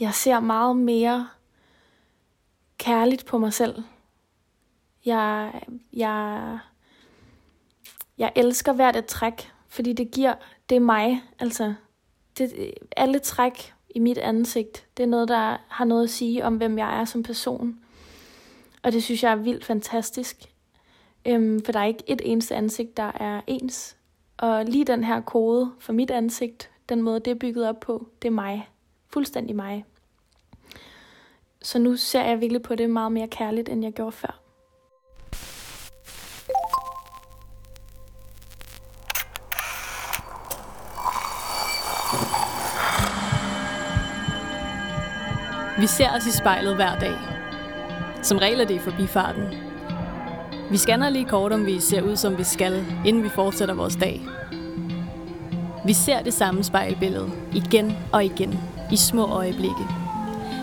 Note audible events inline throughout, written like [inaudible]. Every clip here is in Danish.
jeg ser meget mere kærligt på mig selv. Jeg, jeg, jeg elsker hvert et træk, fordi det giver, det er mig. Altså, det, alle træk i mit ansigt, det er noget, der har noget at sige om, hvem jeg er som person. Og det synes jeg er vildt fantastisk. Øhm, for der er ikke et eneste ansigt, der er ens. Og lige den her kode for mit ansigt, den måde, det er bygget op på, det er mig. Fuldstændig mig. Så nu ser jeg virkelig på det meget mere kærligt, end jeg gjorde før. Vi ser os i spejlet hver dag. Som regel er det i forbifarten. Vi scanner lige kort, om vi ser ud, som vi skal, inden vi fortsætter vores dag. Vi ser det samme spejlbillede igen og igen i små øjeblikke.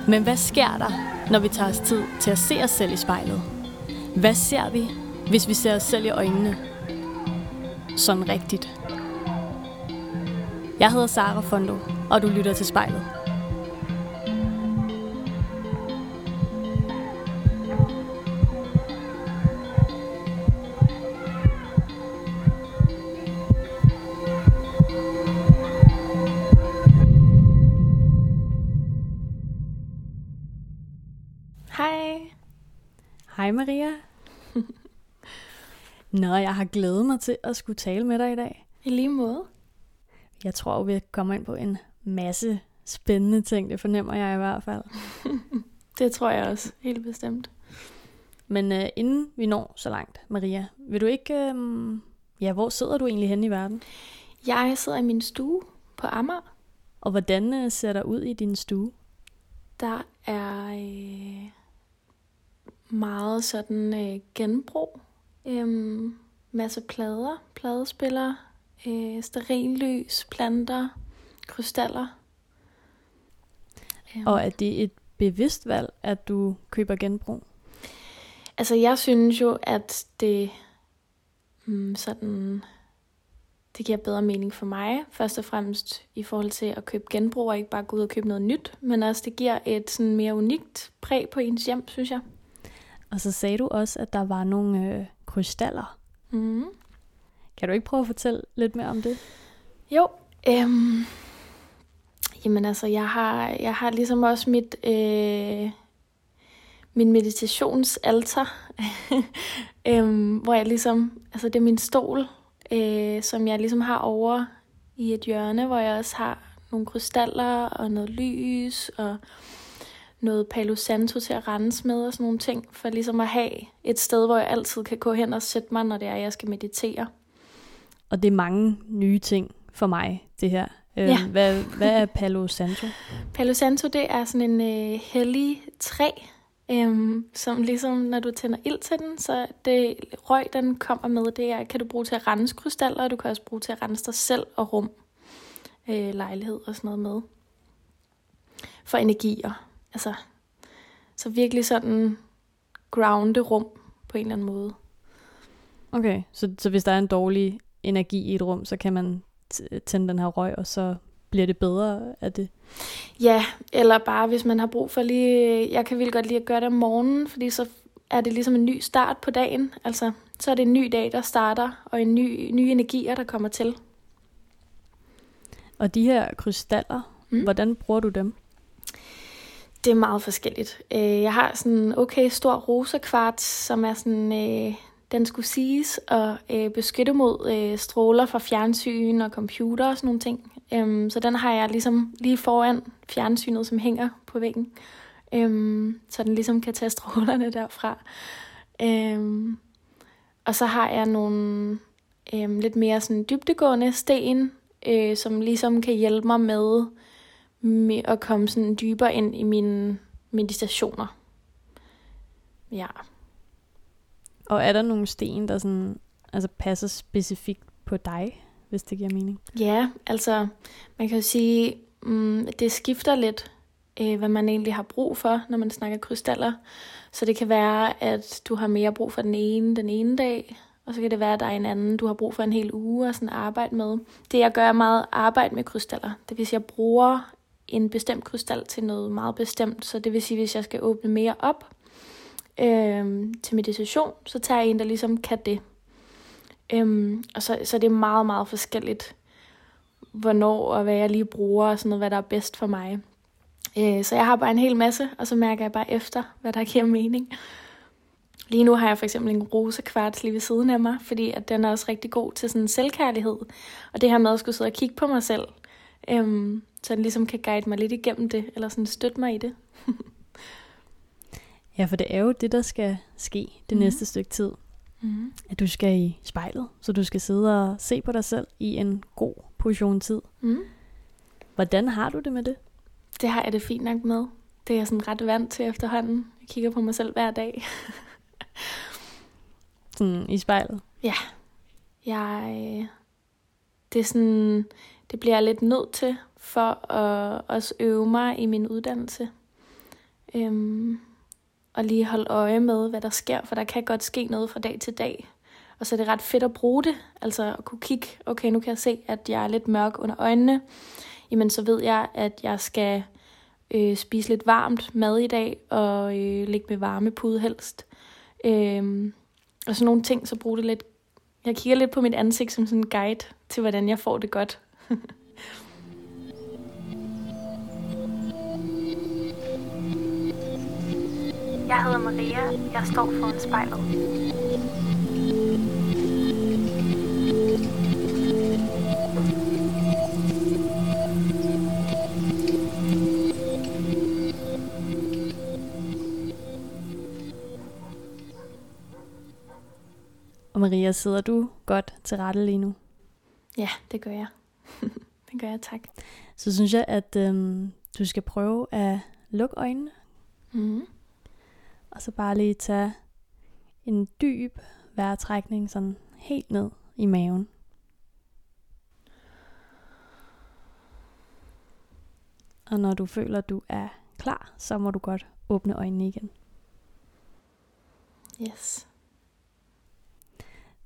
Men hvad sker der, når vi tager os tid til at se os selv i spejlet? Hvad ser vi, hvis vi ser os selv i øjnene? Sådan rigtigt. Jeg hedder Sara Fondo, og du lytter til spejlet. Nå, jeg har glædet mig til at skulle tale med dig i dag. I lige måde. Jeg tror, vi kommer ind på en masse spændende ting. Det fornemmer jeg i hvert fald. [laughs] Det tror jeg også, helt bestemt. Men uh, inden vi når så langt, Maria, vil du ikke... Uh, ja, hvor sidder du egentlig henne i verden? Jeg sidder i min stue på Amager. Og hvordan uh, ser der ud i din stue? Der er øh, meget sådan øh, genbrug. Øhm, masse plader, pladespillere, øh, sterillys, planter, krystaller. Øhm, Og er det et bevidst valg, at du køber genbrug? Altså, jeg synes jo, at det mm, sådan, det giver bedre mening for mig. Først og fremmest i forhold til at købe genbrug og ikke bare gå ud og købe noget nyt, men også det giver et sådan mere unikt præg på ens hjem, synes jeg. Og så sagde du også, at der var nogle øh, krystaller. Mm. Kan du ikke prøve at fortælle lidt mere om det? Jo, øhm, jamen altså, jeg har, jeg har ligesom også mit, øh, min meditationsalter, [laughs] øhm, hvor jeg ligesom, altså det er min stol, øh, som jeg ligesom har over i et hjørne, hvor jeg også har nogle krystaller og noget lys og noget Palo Santo til at rense med og sådan nogle ting, for ligesom at have et sted, hvor jeg altid kan gå hen og sætte mig, når det er, jeg skal meditere. Og det er mange nye ting for mig, det her. Øh, Ja. hvad, hvad er Palo Santo? [laughs] Palo Santo, det er sådan en øh, hellig træ, øhm, som ligesom, når du tænder ild til den, så det røg, den kommer med, det er, kan du bruge til at rense krystaller, og du kan også bruge til at rense dig selv og rum, øh, lejlighed og sådan noget med. For energier. Altså, så virkelig sådan grounde rum på en eller anden måde. Okay, så, så hvis der er en dårlig energi i et rum, så kan man tænde den her røg, og så bliver det bedre af det. Ja, eller bare hvis man har brug for lige... Jeg kan vildt godt lide at gøre det om morgenen, fordi så er det ligesom en ny start på dagen. Altså, så er det en ny dag, der starter, og en ny, nye energier, der kommer til. Og de her krystaller, mm. hvordan bruger du dem? Det er meget forskelligt. Øh, jeg har sådan en okay stor rosa kvarts, som er sådan... øh, Den skulle siges og øh, beskytte mod øh, stråler fra fjernsyn og computer og sådan nogle ting. Øhm, Så den har jeg ligesom lige foran fjernsynet, som hænger på væggen. Øhm, Så den ligesom kan tage strålerne derfra. Øhm, Og så har jeg nogle øhm, lidt mere sådan dybdegående sten, øh, som ligesom kan hjælpe mig med, med at komme sådan dybere ind i mine meditationer. Ja. Og er der nogle sten, der sådan, altså passer specifikt på dig, hvis det giver mening? Ja, altså man kan jo sige, mm, det skifter lidt, øh, hvad man egentlig har brug for, når man snakker krystaller. Så det kan være, at du har mere brug for den ene den ene dag, og så kan det være, at der er en anden, du har brug for en hel uge og sådan arbejde med. Det jeg gør er meget arbejde med krystaller. Det vil sige, at jeg bruger en bestemt krystal til noget meget bestemt. Så det vil sige, hvis jeg skal åbne mere op øh, til meditation, så tager jeg en, der ligesom kan det. Øhm, og så, så det er meget, meget forskelligt, hvornår og hvad jeg lige bruger, og sådan noget, hvad der er bedst for mig. Øh, så jeg har bare en hel masse, og så mærker jeg bare efter, hvad der giver mening. Lige nu har jeg for eksempel en rosa kvarts lige ved siden af mig, fordi at den er også rigtig god til sådan selvkærlighed. Og det her med at skulle sidde og kigge på mig selv, øhm, så den ligesom kan guide mig lidt igennem det, eller sådan støtte mig i det. [laughs] ja, for det er jo det, der skal ske det mm. næste stykke tid. Mm. At du skal i spejlet, så du skal sidde og se på dig selv i en god position tid. Mm. Hvordan har du det med det? Det har jeg det fint nok med. Det er jeg sådan ret vant til efterhånden. Jeg kigger på mig selv hver dag. sådan i spejlet? Ja. Jeg, det er sådan, det bliver jeg lidt nødt til for at også øve mig i min uddannelse. Øhm, og lige holde øje med, hvad der sker, for der kan godt ske noget fra dag til dag. Og så er det ret fedt at bruge det, altså at kunne kigge, okay, nu kan jeg se, at jeg er lidt mørk under øjnene. Jamen, så ved jeg, at jeg skal øh, spise lidt varmt mad i dag, og øh, ligge med varmepude helst. Øh, og sådan nogle ting, så bruge det lidt. Jeg kigger lidt på mit ansigt som sådan en guide til, hvordan jeg får det godt. [laughs] Jeg hedder Maria. Jeg står foran spejlet. Og Maria, sidder du godt til rette lige nu? Ja, det gør jeg. Gør jeg, tak. Så synes jeg, at øhm, du skal prøve at lukke øjnene. Mm. Og så bare lige tage en dyb vejrtrækning sådan helt ned i maven. Og når du føler, at du er klar, så må du godt åbne øjnene igen. Yes.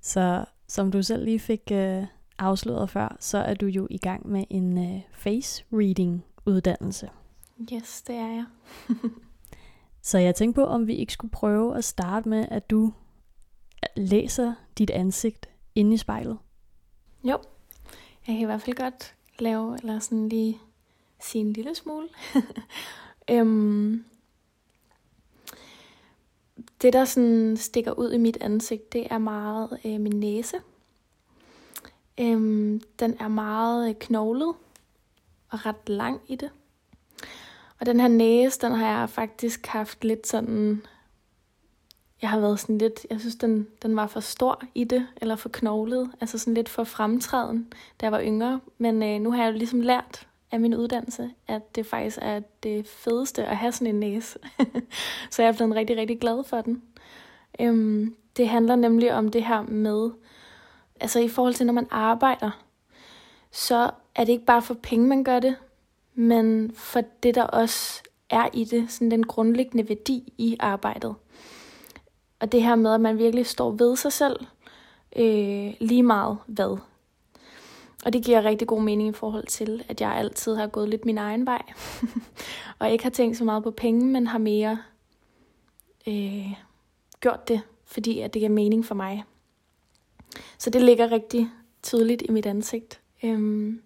Så som du selv lige fik øh, afsløret før, så er du jo i gang med en øh, face reading uddannelse. Yes, det er jeg. [laughs] Så jeg tænkte på, om vi ikke skulle prøve at starte med, at du læser dit ansigt inde i spejlet. Jo, jeg kan i hvert fald godt lave, eller sådan lige sige en lille smule. [laughs] øhm, det, der sådan stikker ud i mit ansigt, det er meget øh, min næse. Øhm, den er meget øh, knoglet og ret lang i det. Og den her næse, den har jeg faktisk haft lidt sådan... Jeg har været sådan lidt... Jeg synes, den, den var for stor i det, eller for knoglet. Altså sådan lidt for fremtræden, da jeg var yngre. Men øh, nu har jeg jo ligesom lært af min uddannelse, at det faktisk er det fedeste at have sådan en næse. [laughs] så jeg er blevet rigtig, rigtig glad for den. Øhm, det handler nemlig om det her med... Altså i forhold til, når man arbejder, så er det ikke bare for penge, man gør det, men for det, der også er i det, sådan den grundlæggende værdi i arbejdet. Og det her med, at man virkelig står ved sig selv, øh, lige meget hvad. Og det giver rigtig god mening i forhold til, at jeg altid har gået lidt min egen vej. [laughs] og ikke har tænkt så meget på penge, men har mere øh, gjort det, fordi at det giver mening for mig. Så det ligger rigtig tydeligt i mit ansigt. Øhm,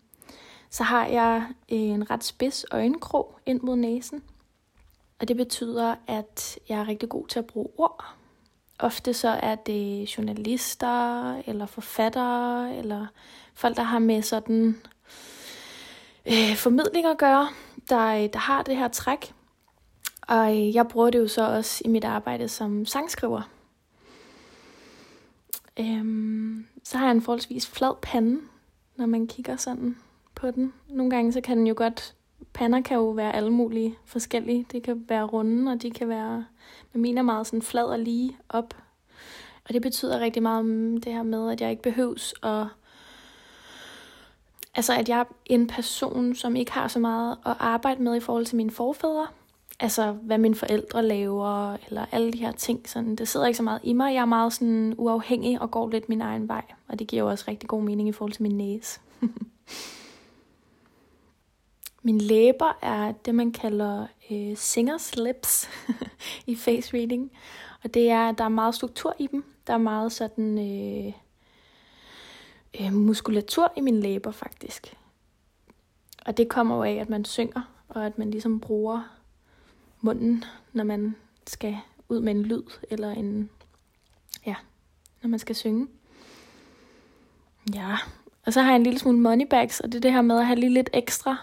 så har jeg en ret spids øjenkrog ind mod næsen. Og det betyder, at jeg er rigtig god til at bruge ord. Ofte så er det journalister, eller forfattere, eller folk, der har med sådan øh, formidling at gøre, der, øh, der har det her træk. Og øh, jeg bruger det jo så også i mit arbejde som sangskriver. Øhm, så har jeg en forholdsvis flad pande, når man kigger sådan på den. Nogle gange så kan den jo godt, pander kan jo være alle mulige forskellige. Det kan være runde, og de kan være, men mener meget sådan flad og lige op. Og det betyder rigtig meget om det her med, at jeg ikke behøves at Altså, at jeg er en person, som ikke har så meget at arbejde med i forhold til mine forfædre. Altså, hvad mine forældre laver, eller alle de her ting. Sådan, det sidder ikke så meget i mig. Jeg er meget sådan uafhængig og går lidt min egen vej. Og det giver jo også rigtig god mening i forhold til min næse. [laughs] Min læber er det, man kalder øh, singers lips [laughs] i face reading. Og det er, der er meget struktur i dem. Der er meget sådan øh, øh, muskulatur i mine læber faktisk. Og det kommer jo af, at man synger, og at man ligesom bruger munden, når man skal ud med en lyd, eller en, ja, når man skal synge. Ja, og så har jeg en lille smule money bags, og det er det her med at have lige lidt ekstra,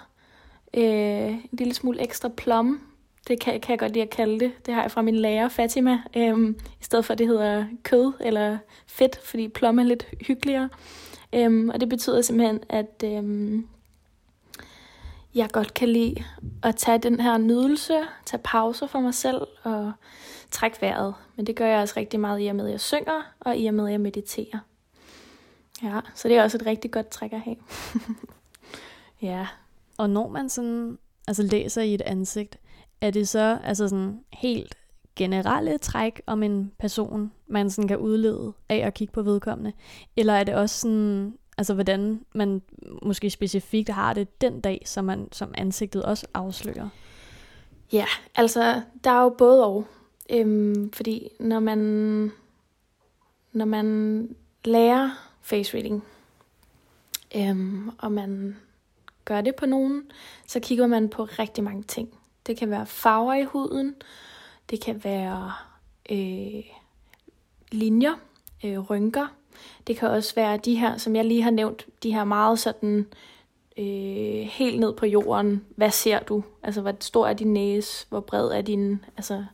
øh, en lille smule ekstra plom. Det kan, kan jeg godt lide at kalde det. Det har jeg fra min lærer Fatima, øh, i stedet for at det hedder kød eller fedt, fordi plom er lidt hyggeligere. Øh, og det betyder simpelthen, at øh, jeg godt kan lide at tage den her nydelse, tage pauser for mig selv og trække vejret. Men det gør jeg også rigtig meget i og med, at jeg synger, og i og med, at jeg mediterer. Ja, så det er også et rigtig godt træk at have. [laughs] ja. Og når man sådan, altså læser i et ansigt, er det så altså sådan helt generelle træk om en person, man sådan kan udlede af at kigge på vedkommende? Eller er det også sådan, altså hvordan man måske specifikt har det den dag, som, man, som ansigtet også afslører? Ja, altså der er jo både og. Øhm, fordi når man, når man lærer face reading, øhm, og man gør det på nogen, så kigger man på rigtig mange ting. Det kan være farver i huden, det kan være øh, linjer, øh, rynker. Det kan også være de her, som jeg lige har nævnt, de her meget sådan øh, helt ned på jorden. Hvad ser du? Altså, hvor stor er din næse? Hvor bred er din... Altså,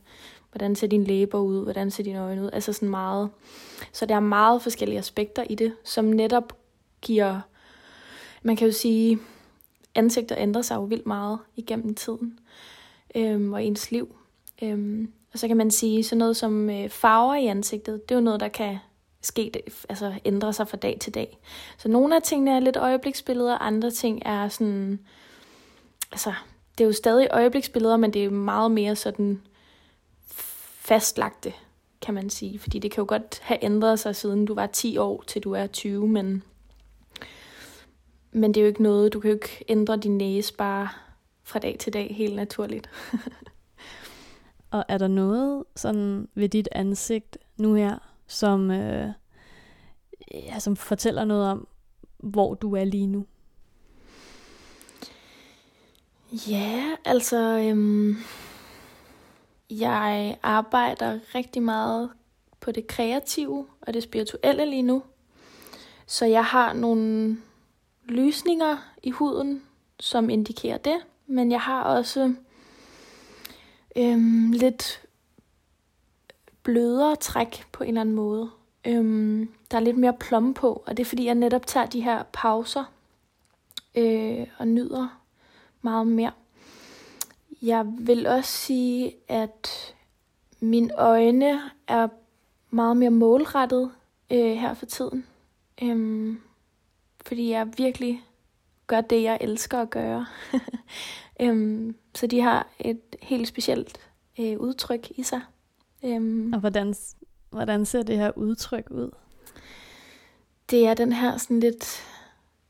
hvordan ser dine læber ud? Hvordan ser dine øjne ud? Altså sådan meget. Så der er meget forskellige aspekter i det, som netop giver... Man kan jo sige, ansigter ændrer sig jo vildt meget igennem tiden øhm, og ens liv. Øhm, og så kan man sige, sådan noget som øh, farver i ansigtet, det er jo noget, der kan ske, altså ændre sig fra dag til dag. Så nogle af tingene er lidt øjebliksbilleder, andre ting er sådan, altså det er jo stadig øjebliksbilleder, men det er meget mere sådan fastlagte, kan man sige. Fordi det kan jo godt have ændret sig, siden du var 10 år til du er 20, men, men det er jo ikke noget, du kan jo ikke ændre din næse bare fra dag til dag helt naturligt. [laughs] Og er der noget sådan ved dit ansigt nu her, som, øh, ja, som fortæller noget om, hvor du er lige nu? Ja, altså, øhm, jeg arbejder rigtig meget på det kreative og det spirituelle lige nu. Så jeg har nogle lysninger i huden, som indikerer det, men jeg har også øhm, lidt blødere træk på en eller anden måde. Øhm, der er lidt mere plomme på, og det er fordi, jeg netop tager de her pauser øh, og nyder meget mere. Jeg vil også sige, at mine øjne er meget mere målrettet øh, her for tiden. Øhm, fordi jeg virkelig gør det, jeg elsker at gøre. [laughs] øhm, så de har et helt specielt øh, udtryk i sig. Øhm, og hvordan, hvordan ser det her udtryk ud? Det er den her sådan lidt,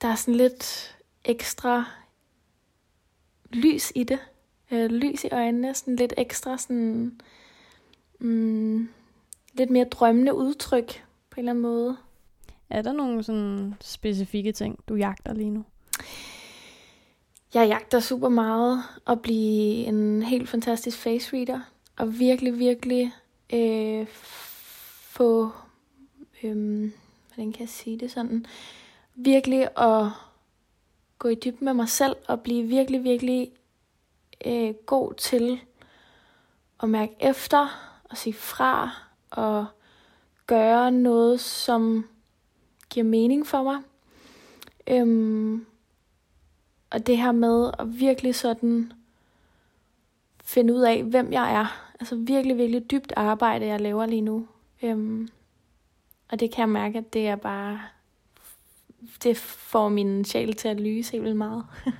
der er sådan lidt ekstra lys i det. Øh, lys i øjnene, sådan lidt ekstra sådan, mm, lidt mere drømmende udtryk på en eller anden måde. Er der nogle sådan specifikke ting, du jagter lige nu? Jeg jagter super meget at blive en helt fantastisk face reader, og virkelig, virkelig øh, få, øh, hvordan kan jeg sige det sådan, virkelig at gå i dybden med mig selv, og blive virkelig, virkelig øh, god til at mærke efter, og sige fra, og gøre noget, som giver mening for mig. Øhm, og det her med at virkelig sådan finde ud af, hvem jeg er. Altså virkelig, virkelig dybt arbejde, jeg laver lige nu. Øhm, og det kan jeg mærke, at det er bare... Det får min sjæl til at lyse helt vildt meget. [laughs]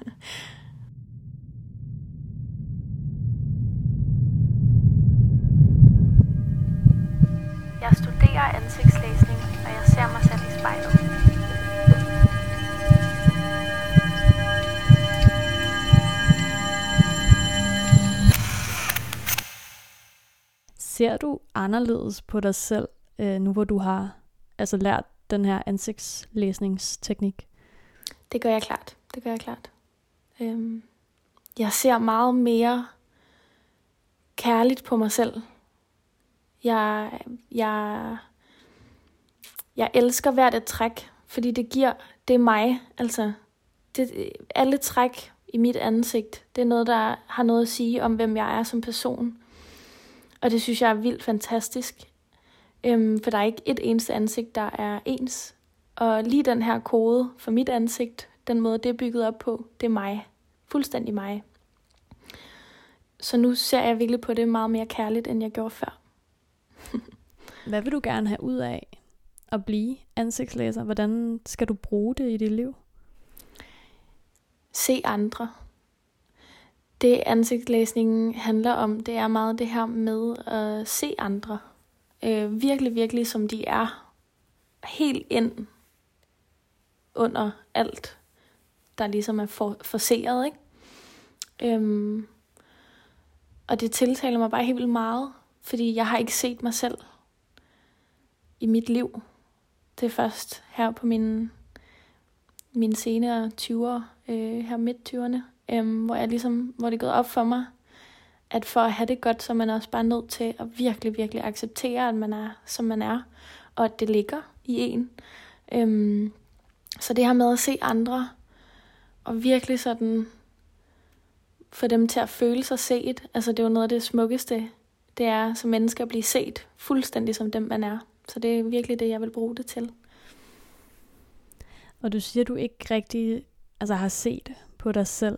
jeg studerer ansigtslæsning, og jeg ser mig selv i spejlet. Ser du anderledes på dig selv, øh, nu hvor du har altså lært den her ansigtslæsningsteknik? Det gør jeg klart. Det gør jeg klart. Øhm, jeg ser meget mere kærligt på mig selv. Jeg, jeg, jeg elsker hvert et træk, fordi det giver, det er mig. Altså, det, alle træk i mit ansigt, det er noget, der har noget at sige om, hvem jeg er som person. Og det synes jeg er vildt fantastisk. Øhm, for der er ikke et eneste ansigt, der er ens. Og lige den her kode for mit ansigt, den måde, det er bygget op på, det er mig. Fuldstændig mig. Så nu ser jeg virkelig på det meget mere kærligt, end jeg gjorde før. [laughs] Hvad vil du gerne have ud af at blive ansigtslæser? Hvordan skal du bruge det i dit liv? Se andre. Det ansigtslæsningen handler om, det er meget det her med at se andre. Øh, virkelig, virkelig som de er. Helt ind under alt, der ligesom er for, forseret, ikke? Øhm, og det tiltaler mig bare helt vildt meget, fordi jeg har ikke set mig selv i mit liv. Det er først her på min, min senere 20'er, øh, her midt 20'erne, øhm, hvor, jeg ligesom, hvor det er gået op for mig, at for at have det godt, så er man også bare nødt til at virkelig, virkelig acceptere, at man er, som man er, og at det ligger i en. Øhm, så det her med at se andre, og virkelig sådan få dem til at føle sig set, altså det er jo noget af det smukkeste, det er som menneske at blive set fuldstændig som dem, man er. Så det er virkelig det, jeg vil bruge det til. Og du siger, du ikke rigtig altså, har set på dig selv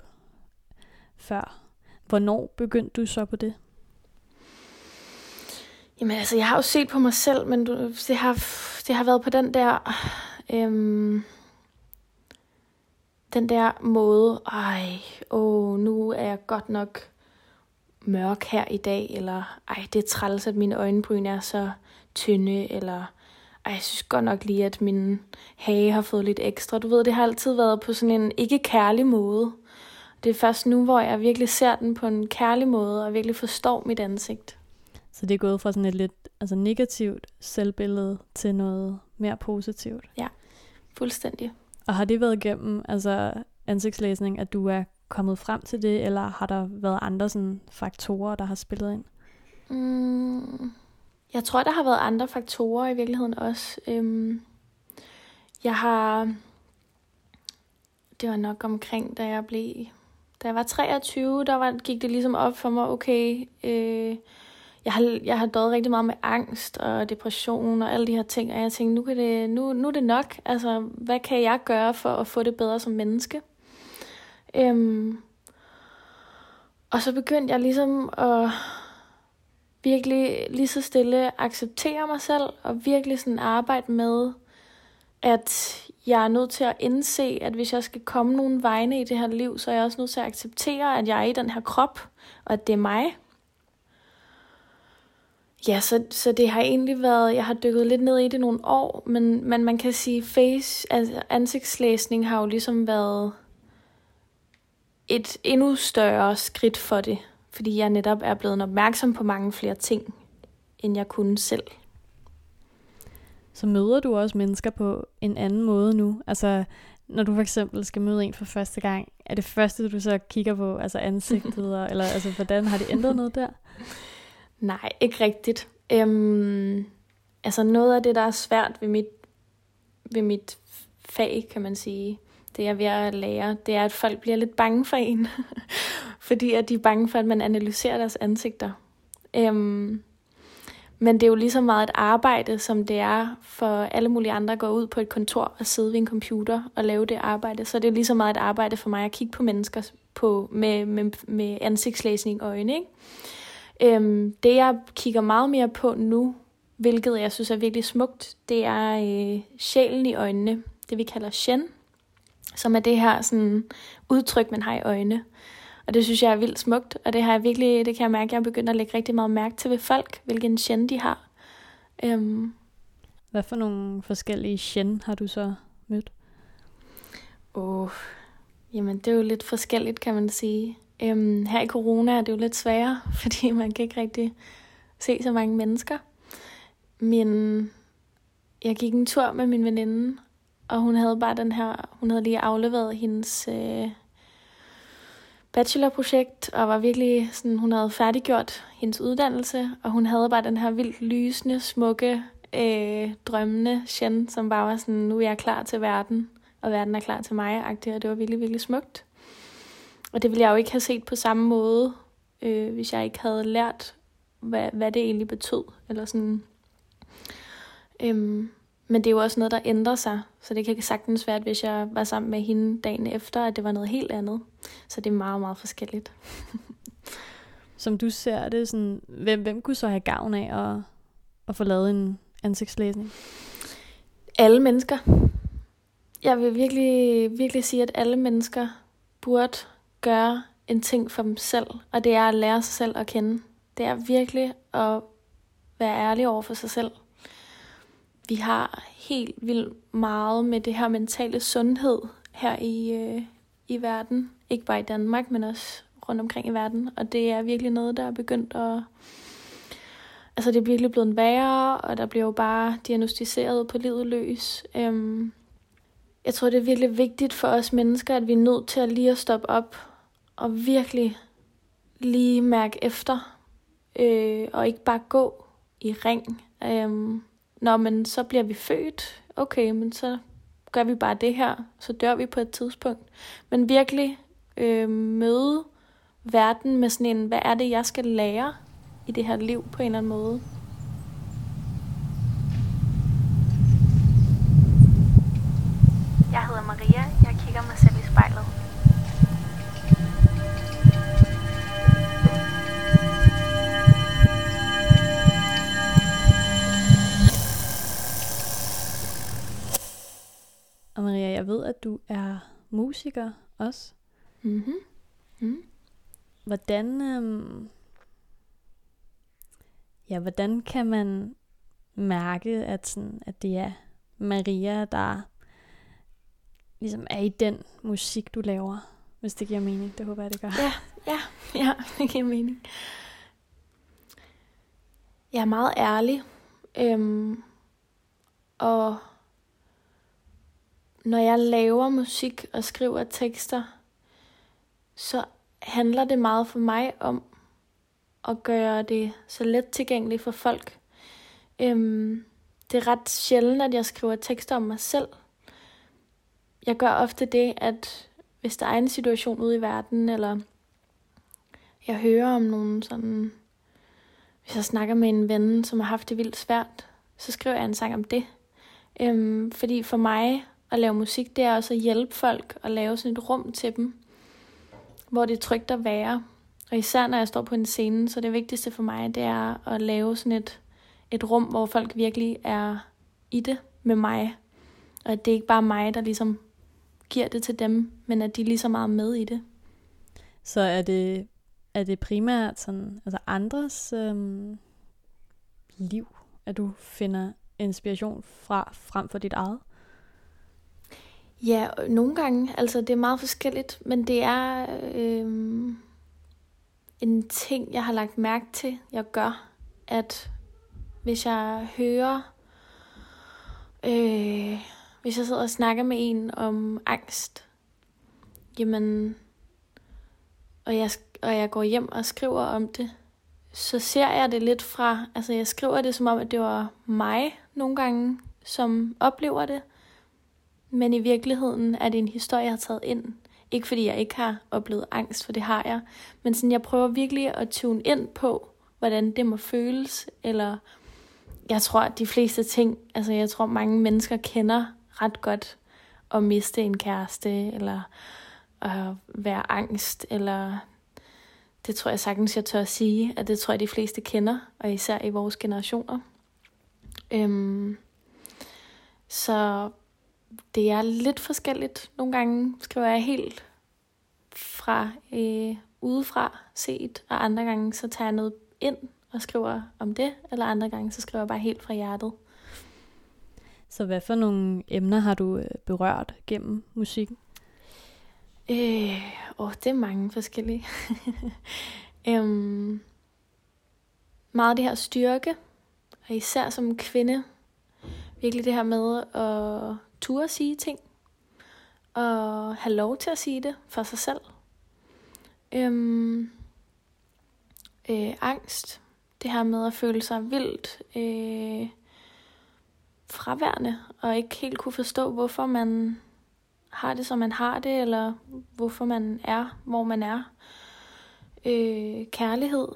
før. Hvornår begyndte du så på det? Jamen altså, jeg har jo set på mig selv, men du, det, har, det har været på den der... Øhm, den der måde, ej, åh, nu er jeg godt nok mørk her i dag, eller ej, det er træls, at mine øjenbryn er så tynde, eller ej, jeg synes godt nok lige, at min hage har fået lidt ekstra. Du ved, det har altid været på sådan en ikke kærlig måde. Det er først nu, hvor jeg virkelig ser den på en kærlig måde, og virkelig forstår mit ansigt. Så det er gået fra sådan et lidt altså negativt selvbillede til noget mere positivt? Ja, fuldstændig. Og har det været gennem altså ansigtslæsning, at du er kommet frem til det, eller har der været andre sådan, faktorer, der har spillet ind? Mm, jeg tror, der har været andre faktorer i virkeligheden også. Øhm, jeg har... Det var nok omkring, da jeg blev... Da jeg var 23, der var, gik det ligesom op for mig, okay... Øh, jeg har, jeg har døjet rigtig meget med angst og depression og alle de her ting, og jeg tænkte, nu, kan det, nu, nu er det nok. Altså, hvad kan jeg gøre for at få det bedre som menneske? Øhm, og så begyndte jeg ligesom at virkelig lige så stille acceptere mig selv, og virkelig sådan arbejde med, at jeg er nødt til at indse, at hvis jeg skal komme nogen vegne i det her liv, så er jeg også nødt til at acceptere, at jeg er i den her krop, og at det er mig. Ja, så, så det har egentlig været, jeg har dykket lidt ned i det nogle år, men, men man kan sige, face, altså ansigtslæsning har jo ligesom været et endnu større skridt for det, fordi jeg netop er blevet opmærksom på mange flere ting, end jeg kunne selv. Så møder du også mennesker på en anden måde nu? Altså, når du for eksempel skal møde en for første gang, er det første, du så kigger på, altså ansigtet, eller altså, hvordan har det ændret noget der? [laughs] Nej, ikke rigtigt. Øhm, altså noget af det, der er svært ved mit, ved mit fag, kan man sige, det jeg er ved at lære, det er, at folk bliver lidt bange for en. [laughs] Fordi at de er bange for, at man analyserer deres ansigter. Øhm, men det er jo lige så meget et arbejde, som det er for alle mulige andre at gå ud på et kontor og sidde ved en computer og lave det arbejde. Så det er lige så meget et arbejde for mig at kigge på mennesker på, med, med, med ansigtslæsning og øjne. Ikke? Øhm, det jeg kigger meget mere på nu, hvilket jeg synes er virkelig smukt, det er øh, sjælen i øjnene. Det vi kalder shen, som er det her sådan, udtryk, man har i øjnene. Og det synes jeg er vildt smukt, og det har jeg virkelig, det kan jeg mærke, at jeg er begyndt at lægge rigtig meget mærke til ved folk, hvilken shen de har. Øhm. Hvad for nogle forskellige shen har du så mødt? Åh, oh, jamen det er jo lidt forskelligt, kan man sige. Øhm, her i corona er det jo lidt sværere, [laughs] fordi man kan ikke rigtig se så mange mennesker. Men jeg gik en tur med min veninde, og hun havde bare den her, hun havde lige afleveret hendes øh, bachelorprojekt, og var virkelig sådan, hun havde færdiggjort hendes uddannelse, og hun havde bare den her vildt lysende, smukke, øh, drømmende Shen, som bare var sådan, nu er jeg klar til verden, og verden er klar til mig, og det var virkelig, virkelig smukt. Og det ville jeg jo ikke have set på samme måde, øh, hvis jeg ikke havde lært, hvad, hvad det egentlig betød, eller sådan. Øhm, men det er jo også noget, der ændrer sig, så det kan sagtens være, at hvis jeg var sammen med hende dagen efter, at det var noget helt andet. Så det er meget, meget forskelligt. [laughs] Som du ser det, sådan, hvem, hvem kunne så have gavn af at, at få lavet en ansigtslæsning? Alle mennesker. Jeg vil virkelig, virkelig sige, at alle mennesker burde gøre en ting for dem selv, og det er at lære sig selv at kende. Det er virkelig at være ærlig over for sig selv vi har helt vildt meget med det her mentale sundhed her i, øh, i verden. Ikke bare i Danmark, men også rundt omkring i verden. Og det er virkelig noget, der er begyndt at... Altså det er virkelig blevet værre, og der bliver jo bare diagnostiseret på livet løs. Øhm, jeg tror, det er virkelig vigtigt for os mennesker, at vi er nødt til at lige at stoppe op og virkelig lige mærke efter, øh, og ikke bare gå i ring. Øhm, Nå, men så bliver vi født. Okay, men så gør vi bare det her. Så dør vi på et tidspunkt. Men virkelig øh, møde verden med sådan en, hvad er det, jeg skal lære i det her liv på en eller anden måde. At du er musiker også. Mm-hmm. Mm. Hvordan, øhm, ja, hvordan kan man mærke, at, sådan, at det er Maria, der ligesom er i den musik, du laver, hvis det giver mening. Det håber jeg, det gør. Ja, ja, ja, [laughs] det giver mening. Jeg er meget ærlig, øhm, og når jeg laver musik og skriver tekster, så handler det meget for mig om at gøre det så let tilgængeligt for folk. Øhm, det er ret sjældent, at jeg skriver tekster om mig selv. Jeg gør ofte det, at hvis der er en situation ude i verden, eller jeg hører om nogen sådan... Hvis jeg snakker med en ven, som har haft det vildt svært, så skriver jeg en sang om det. Øhm, fordi for mig at lave musik, det er også at hjælpe folk og lave sådan et rum til dem, hvor det er trygt at være. Og især når jeg står på en scene, så det vigtigste for mig, det er at lave sådan et, et rum, hvor folk virkelig er i det med mig. Og at det ikke bare er mig, der ligesom giver det til dem, men at de er lige så meget med i det. Så er det, er det primært sådan, altså andres øhm, liv, at du finder inspiration fra frem for dit eget? Ja, øh, nogle gange. Altså, det er meget forskelligt, men det er øh, en ting, jeg har lagt mærke til, jeg gør, at hvis jeg hører, øh, hvis jeg sidder og snakker med en om angst, jamen, og jeg, og jeg går hjem og skriver om det, så ser jeg det lidt fra, altså jeg skriver det som om, at det var mig nogle gange, som oplever det, men i virkeligheden er det en historie, jeg har taget ind. Ikke fordi jeg ikke har oplevet angst, for det har jeg. Men sådan, jeg prøver virkelig at tune ind på, hvordan det må føles. Eller jeg tror, at de fleste ting, altså jeg tror, mange mennesker kender ret godt at miste en kæreste, eller at være angst, eller det tror jeg sagtens, jeg tør at sige, at det tror jeg, de fleste kender, og især i vores generationer. Øhm, så det er lidt forskelligt. Nogle gange skriver jeg helt fra øh, udefra set, og andre gange så tager jeg noget ind og skriver om det, eller andre gange så skriver jeg bare helt fra hjertet. Så hvad for nogle emner har du øh, berørt gennem musikken? Øh, åh, det er mange forskellige. [laughs] øhm, meget det her styrke, og især som kvinde, virkelig det her med at turde sige ting, og have lov til at sige det for sig selv. Øhm, øh, angst, det her med at føle sig vildt øh, fraværende, og ikke helt kunne forstå, hvorfor man har det, som man har det, eller hvorfor man er, hvor man er. Øh, kærlighed,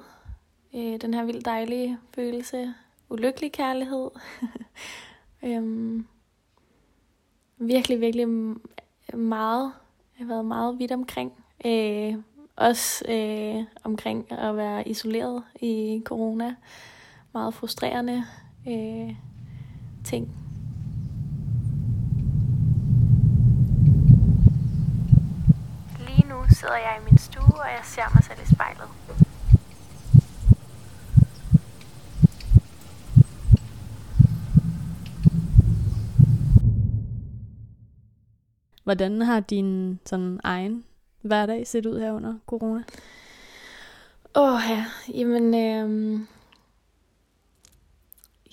øh, den her vildt dejlige følelse, ulykkelig kærlighed. [laughs] øhm, virkelig, virkelig meget, jeg har været meget vidt omkring. Øh, også øh, omkring at være isoleret i corona. Meget frustrerende øh, ting. Lige nu sidder jeg i min stue, og jeg ser mig selv i spejlet. Hvordan har din sådan egen hverdag set ud her under corona? Åh oh, ja, jamen øh,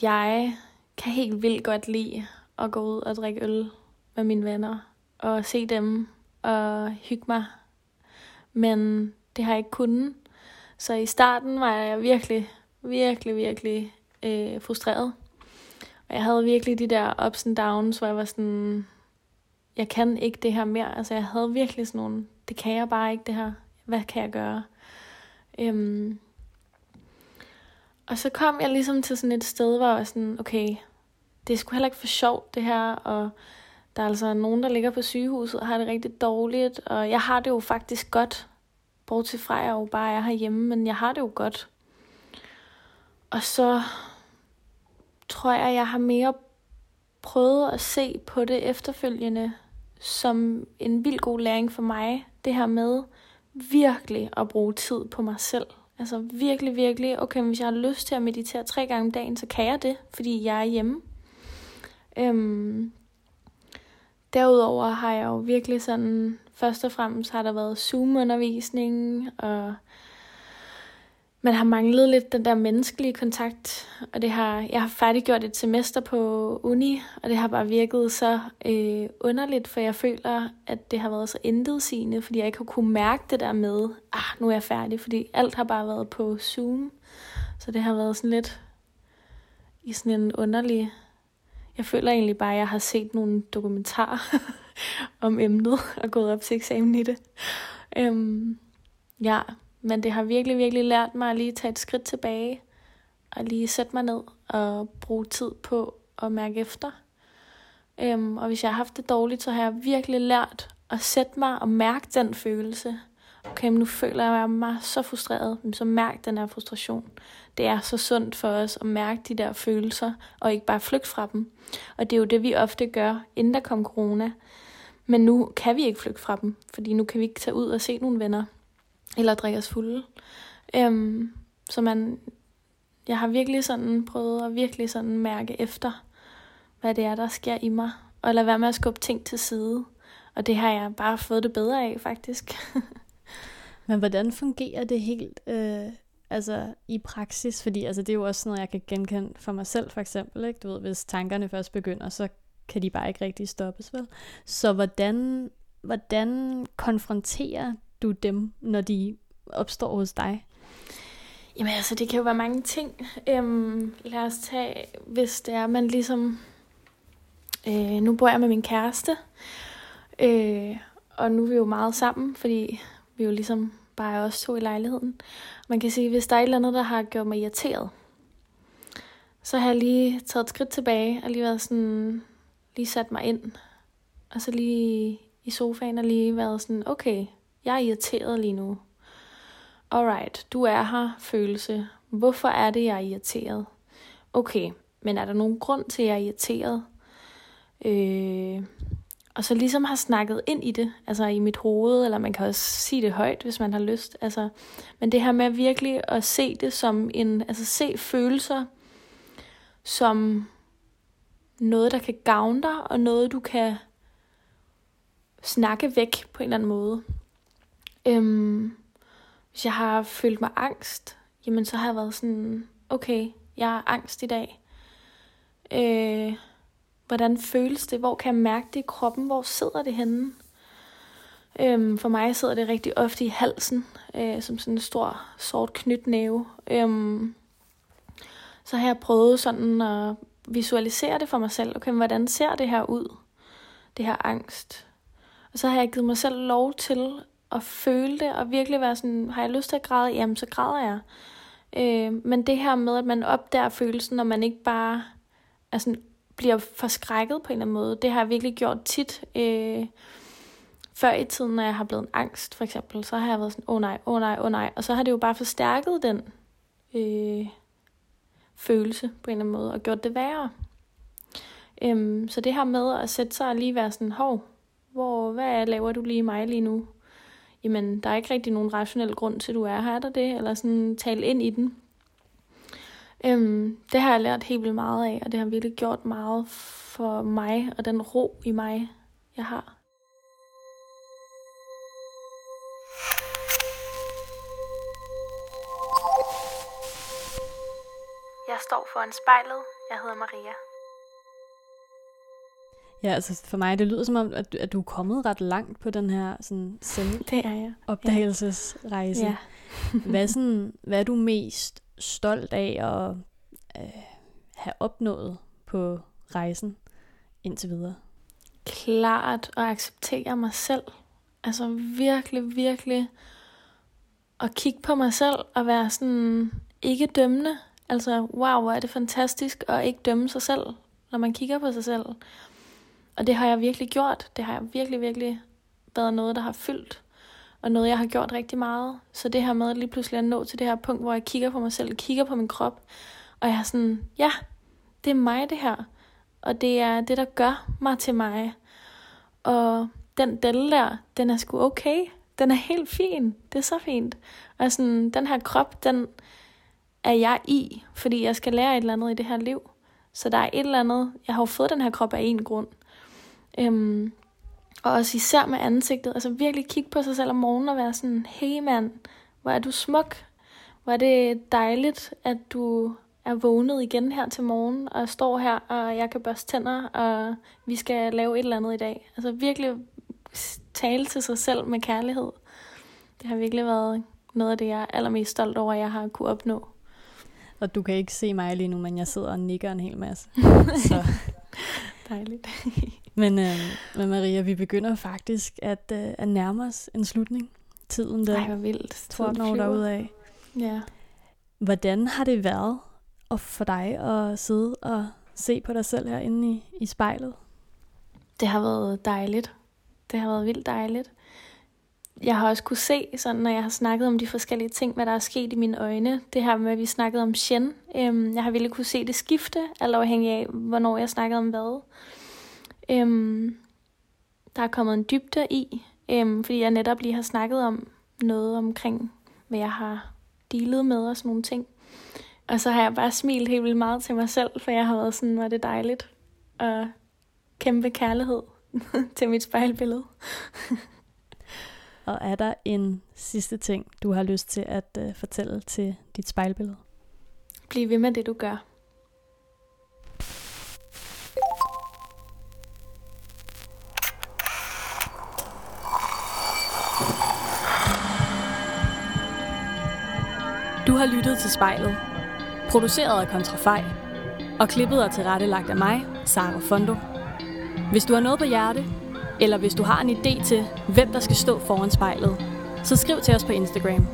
jeg kan helt vildt godt lide at gå ud og drikke øl med mine venner og se dem og hygge mig. Men det har jeg ikke kunnet. Så i starten var jeg virkelig, virkelig, virkelig øh, frustreret. Og jeg havde virkelig de der ups and downs, hvor jeg var sådan, jeg kan ikke det her mere. Altså jeg havde virkelig sådan nogle, det kan jeg bare ikke det her. Hvad kan jeg gøre? Øhm, og så kom jeg ligesom til sådan et sted, hvor jeg var sådan, okay, det er sgu heller ikke for sjovt det her, og der er altså nogen, der ligger på sygehuset og har det rigtig dårligt, og jeg har det jo faktisk godt, bortset fra jeg jo bare er herhjemme, men jeg har det jo godt. Og så tror jeg, jeg har mere prøvet at se på det efterfølgende, som en vild god læring for mig. Det her med virkelig at bruge tid på mig selv. Altså virkelig, virkelig, okay, hvis jeg har lyst til at meditere tre gange om dagen, så kan jeg det, fordi jeg er hjemme. Øhm, derudover har jeg jo virkelig sådan, først og fremmest har der været Zoom-undervisning, og man har manglet lidt den der menneskelige kontakt, og det har, jeg har færdiggjort et semester på uni, og det har bare virket så øh, underligt, for jeg føler, at det har været så intetsigende, fordi jeg ikke har kunne mærke det der med, ah, nu er jeg færdig, fordi alt har bare været på Zoom, så det har været sådan lidt i sådan en underlig, jeg føler egentlig bare, at jeg har set nogle dokumentarer [laughs] om emnet, og gået op til eksamen i det. Øhm, ja, men det har virkelig, virkelig lært mig at lige tage et skridt tilbage, og lige sætte mig ned og bruge tid på at mærke efter. Øhm, og hvis jeg har haft det dårligt, så har jeg virkelig lært at sætte mig og mærke den følelse. Okay, men nu føler jeg mig så frustreret, så mærk den her frustration. Det er så sundt for os at mærke de der følelser, og ikke bare flygte fra dem. Og det er jo det, vi ofte gør, inden der kom corona. Men nu kan vi ikke flygte fra dem, fordi nu kan vi ikke tage ud og se nogle venner eller drikke os fulde. Øhm, så man, jeg har virkelig sådan prøvet at virkelig sådan mærke efter, hvad det er, der sker i mig. Og lade være med at skubbe ting til side. Og det har jeg bare fået det bedre af, faktisk. [laughs] Men hvordan fungerer det helt øh, altså i praksis? Fordi altså, det er jo også noget, jeg kan genkende for mig selv, for eksempel. Ikke? Du ved, hvis tankerne først begynder, så kan de bare ikke rigtig stoppes, vel? Så hvordan, hvordan konfronterer du dem, når de opstår hos dig? Jamen altså, det kan jo være mange ting. Øhm, lad os tage, hvis det er, man ligesom... Øh, nu bor jeg med min kæreste, øh, og nu er vi jo meget sammen, fordi vi jo ligesom bare er os to i lejligheden. Man kan sige, hvis der er et eller andet, der har gjort mig irriteret, så har jeg lige taget et skridt tilbage og lige været sådan, lige sat mig ind. Og så lige i sofaen og lige været sådan, okay, jeg er irriteret lige nu. Alright, du er her, følelse. Hvorfor er det, jeg er irriteret? Okay, men er der nogen grund til, at jeg er irriteret? Øh, og så ligesom har snakket ind i det, altså i mit hoved, eller man kan også sige det højt, hvis man har lyst. Altså, men det her med virkelig at se det som en, altså se følelser som noget, der kan gavne dig, og noget, du kan snakke væk på en eller anden måde. Øhm, hvis jeg har følt mig angst, jamen så har jeg været sådan, okay, jeg har angst i dag. Øh, hvordan føles det? Hvor kan jeg mærke det i kroppen? Hvor sidder det henne? Øhm, for mig sidder det rigtig ofte i halsen, øh, som sådan en stor sort knytnæve. Øhm, så har jeg prøvet sådan at visualisere det for mig selv. Okay, hvordan ser det her ud? Det her angst. Og så har jeg givet mig selv lov til at føle det, og virkelig være sådan, har jeg lyst til at græde? Jamen, så græder jeg. Øh, men det her med, at man opdager følelsen, når man ikke bare er sådan, bliver forskrækket på en eller anden måde, det har jeg virkelig gjort tit. Øh, før i tiden, når jeg har blevet en angst, for eksempel, så har jeg været sådan, åh oh nej, åh oh nej, åh oh nej. Og så har det jo bare forstærket den øh, følelse på en eller anden måde, og gjort det værre. Øhm, så det her med at sætte sig og lige være sådan, hov, hvor, hvad laver du lige mig lige nu? Jamen, der er ikke rigtig nogen rationel grund til, at du er her, er der det? Eller sådan, tale ind i den. Øhm, det har jeg lært helt vildt meget af, og det har virkelig gjort meget for mig, og den ro i mig, jeg har. Jeg står foran spejlet. Jeg hedder Maria. Ja, altså for mig, det lyder som om, at du, at du er kommet ret langt på den her sådan, selv det er jeg. opdagelsesrejse. Ja. [laughs] hvad, sådan, hvad er du mest stolt af at øh, have opnået på rejsen indtil videre? Klart at acceptere mig selv. Altså virkelig, virkelig at kigge på mig selv og være sådan ikke dømmende. Altså, wow, hvor er det fantastisk at ikke dømme sig selv, når man kigger på sig selv. Og det har jeg virkelig gjort. Det har jeg virkelig, virkelig været noget, der har fyldt. Og noget, jeg har gjort rigtig meget. Så det her med lige pludselig at nå til det her punkt, hvor jeg kigger på mig selv, kigger på min krop. Og jeg er sådan, ja, det er mig det her. Og det er det, der gør mig til mig. Og den del der, den er sgu okay. Den er helt fin. Det er så fint. Og sådan, den her krop, den er jeg i, fordi jeg skal lære et eller andet i det her liv. Så der er et eller andet, jeg har jo fået den her krop af en grund. Øhm, og også især med ansigtet, altså virkelig kigge på sig selv om morgenen og være sådan, hey mand, hvor er du smuk, hvor er det dejligt, at du er vågnet igen her til morgen, og står her, og jeg kan børste tænder, og vi skal lave et eller andet i dag. Altså virkelig tale til sig selv med kærlighed. Det har virkelig været noget af det, jeg er allermest stolt over, at jeg har kunne opnå. Og du kan ikke se mig lige nu, men jeg sidder og nikker en hel masse. [laughs] Så. Dejligt. [laughs] men, øh, men Maria, vi begynder faktisk at, øh, at nærme os en slutning. Tiden der. Ej, hvor vildt. Tiden af. Ja. Hvordan har det været at for dig at sidde og se på dig selv herinde i, i spejlet? Det har været dejligt. Det har været vildt dejligt jeg har også kunne se, sådan, når jeg har snakket om de forskellige ting, hvad der er sket i mine øjne. Det her med, at vi snakkede om Shen. Øhm, jeg har virkelig kunne se det skifte, alt afhængig af, hvornår jeg snakkede om hvad. Øhm, der er kommet en dybde i, øhm, fordi jeg netop lige har snakket om noget omkring, hvad jeg har dealet med og sådan nogle ting. Og så har jeg bare smilt helt vildt meget til mig selv, for jeg har været sådan, var det dejligt. Og kæmpe kærlighed [laughs] til mit spejlbillede. Og er der en sidste ting, du har lyst til at uh, fortælle til dit spejlbillede? Bliv ved med det, du gør. Du har lyttet til spejlet. Produceret af Kontrafej. Og klippet og tilrettelagt af mig, Sara Fondo. Hvis du har noget på hjerte, eller hvis du har en idé til, hvem der skal stå foran spejlet, så skriv til os på Instagram.